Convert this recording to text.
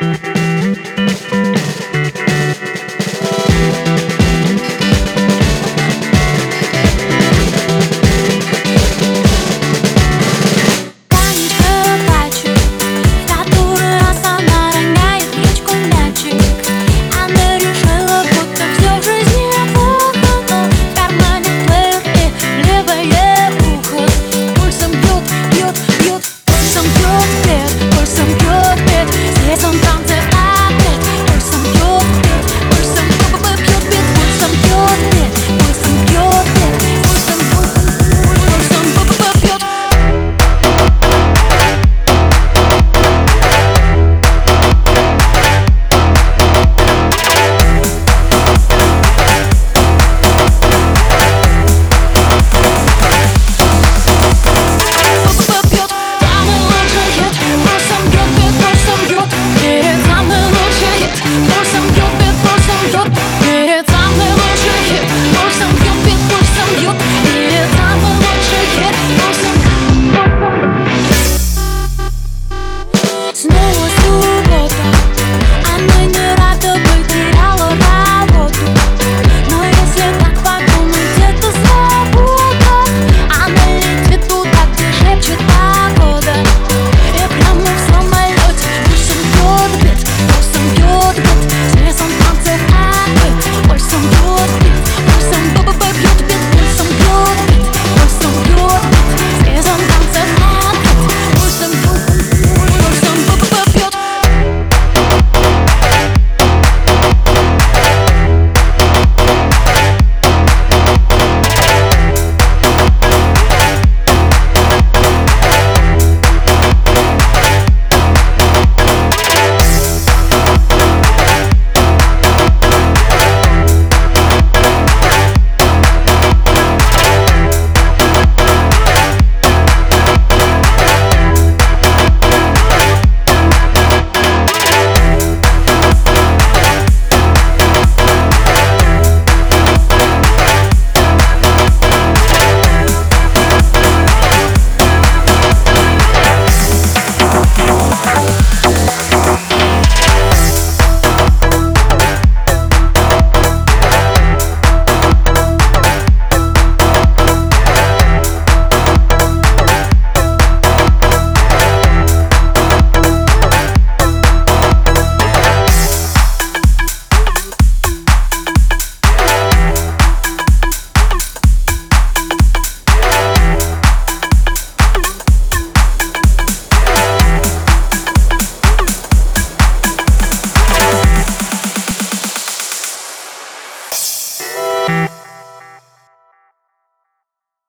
Música